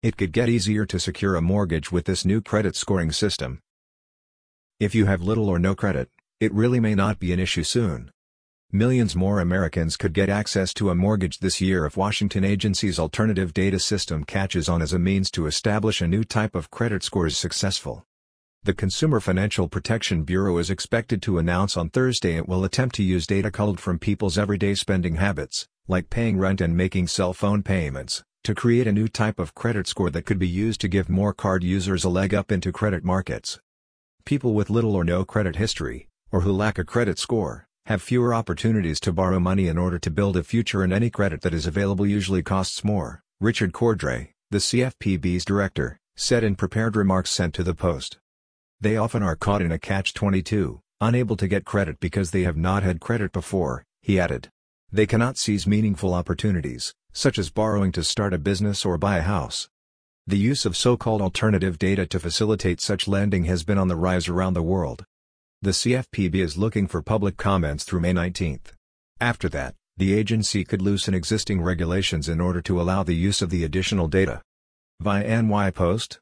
It could get easier to secure a mortgage with this new credit scoring system. If you have little or no credit, it really may not be an issue soon. Millions more Americans could get access to a mortgage this year if Washington Agency's alternative data system catches on as a means to establish a new type of credit score is successful. The Consumer Financial Protection Bureau is expected to announce on Thursday it will attempt to use data culled from people's everyday spending habits, like paying rent and making cell phone payments, to create a new type of credit score that could be used to give more card users a leg up into credit markets. People with little or no credit history, or who lack a credit score, have fewer opportunities to borrow money in order to build a future and any credit that is available usually costs more, Richard Cordray, the CFPB's director, said in prepared remarks sent to the Post. They often are caught in a catch-22, unable to get credit because they have not had credit before, he added. They cannot seize meaningful opportunities, such as borrowing to start a business or buy a house. The use of so-called alternative data to facilitate such lending has been on the rise around the world. The CFPB is looking for public comments through May 19. After that, the agency could loosen existing regulations in order to allow the use of the additional data. Via NY Post,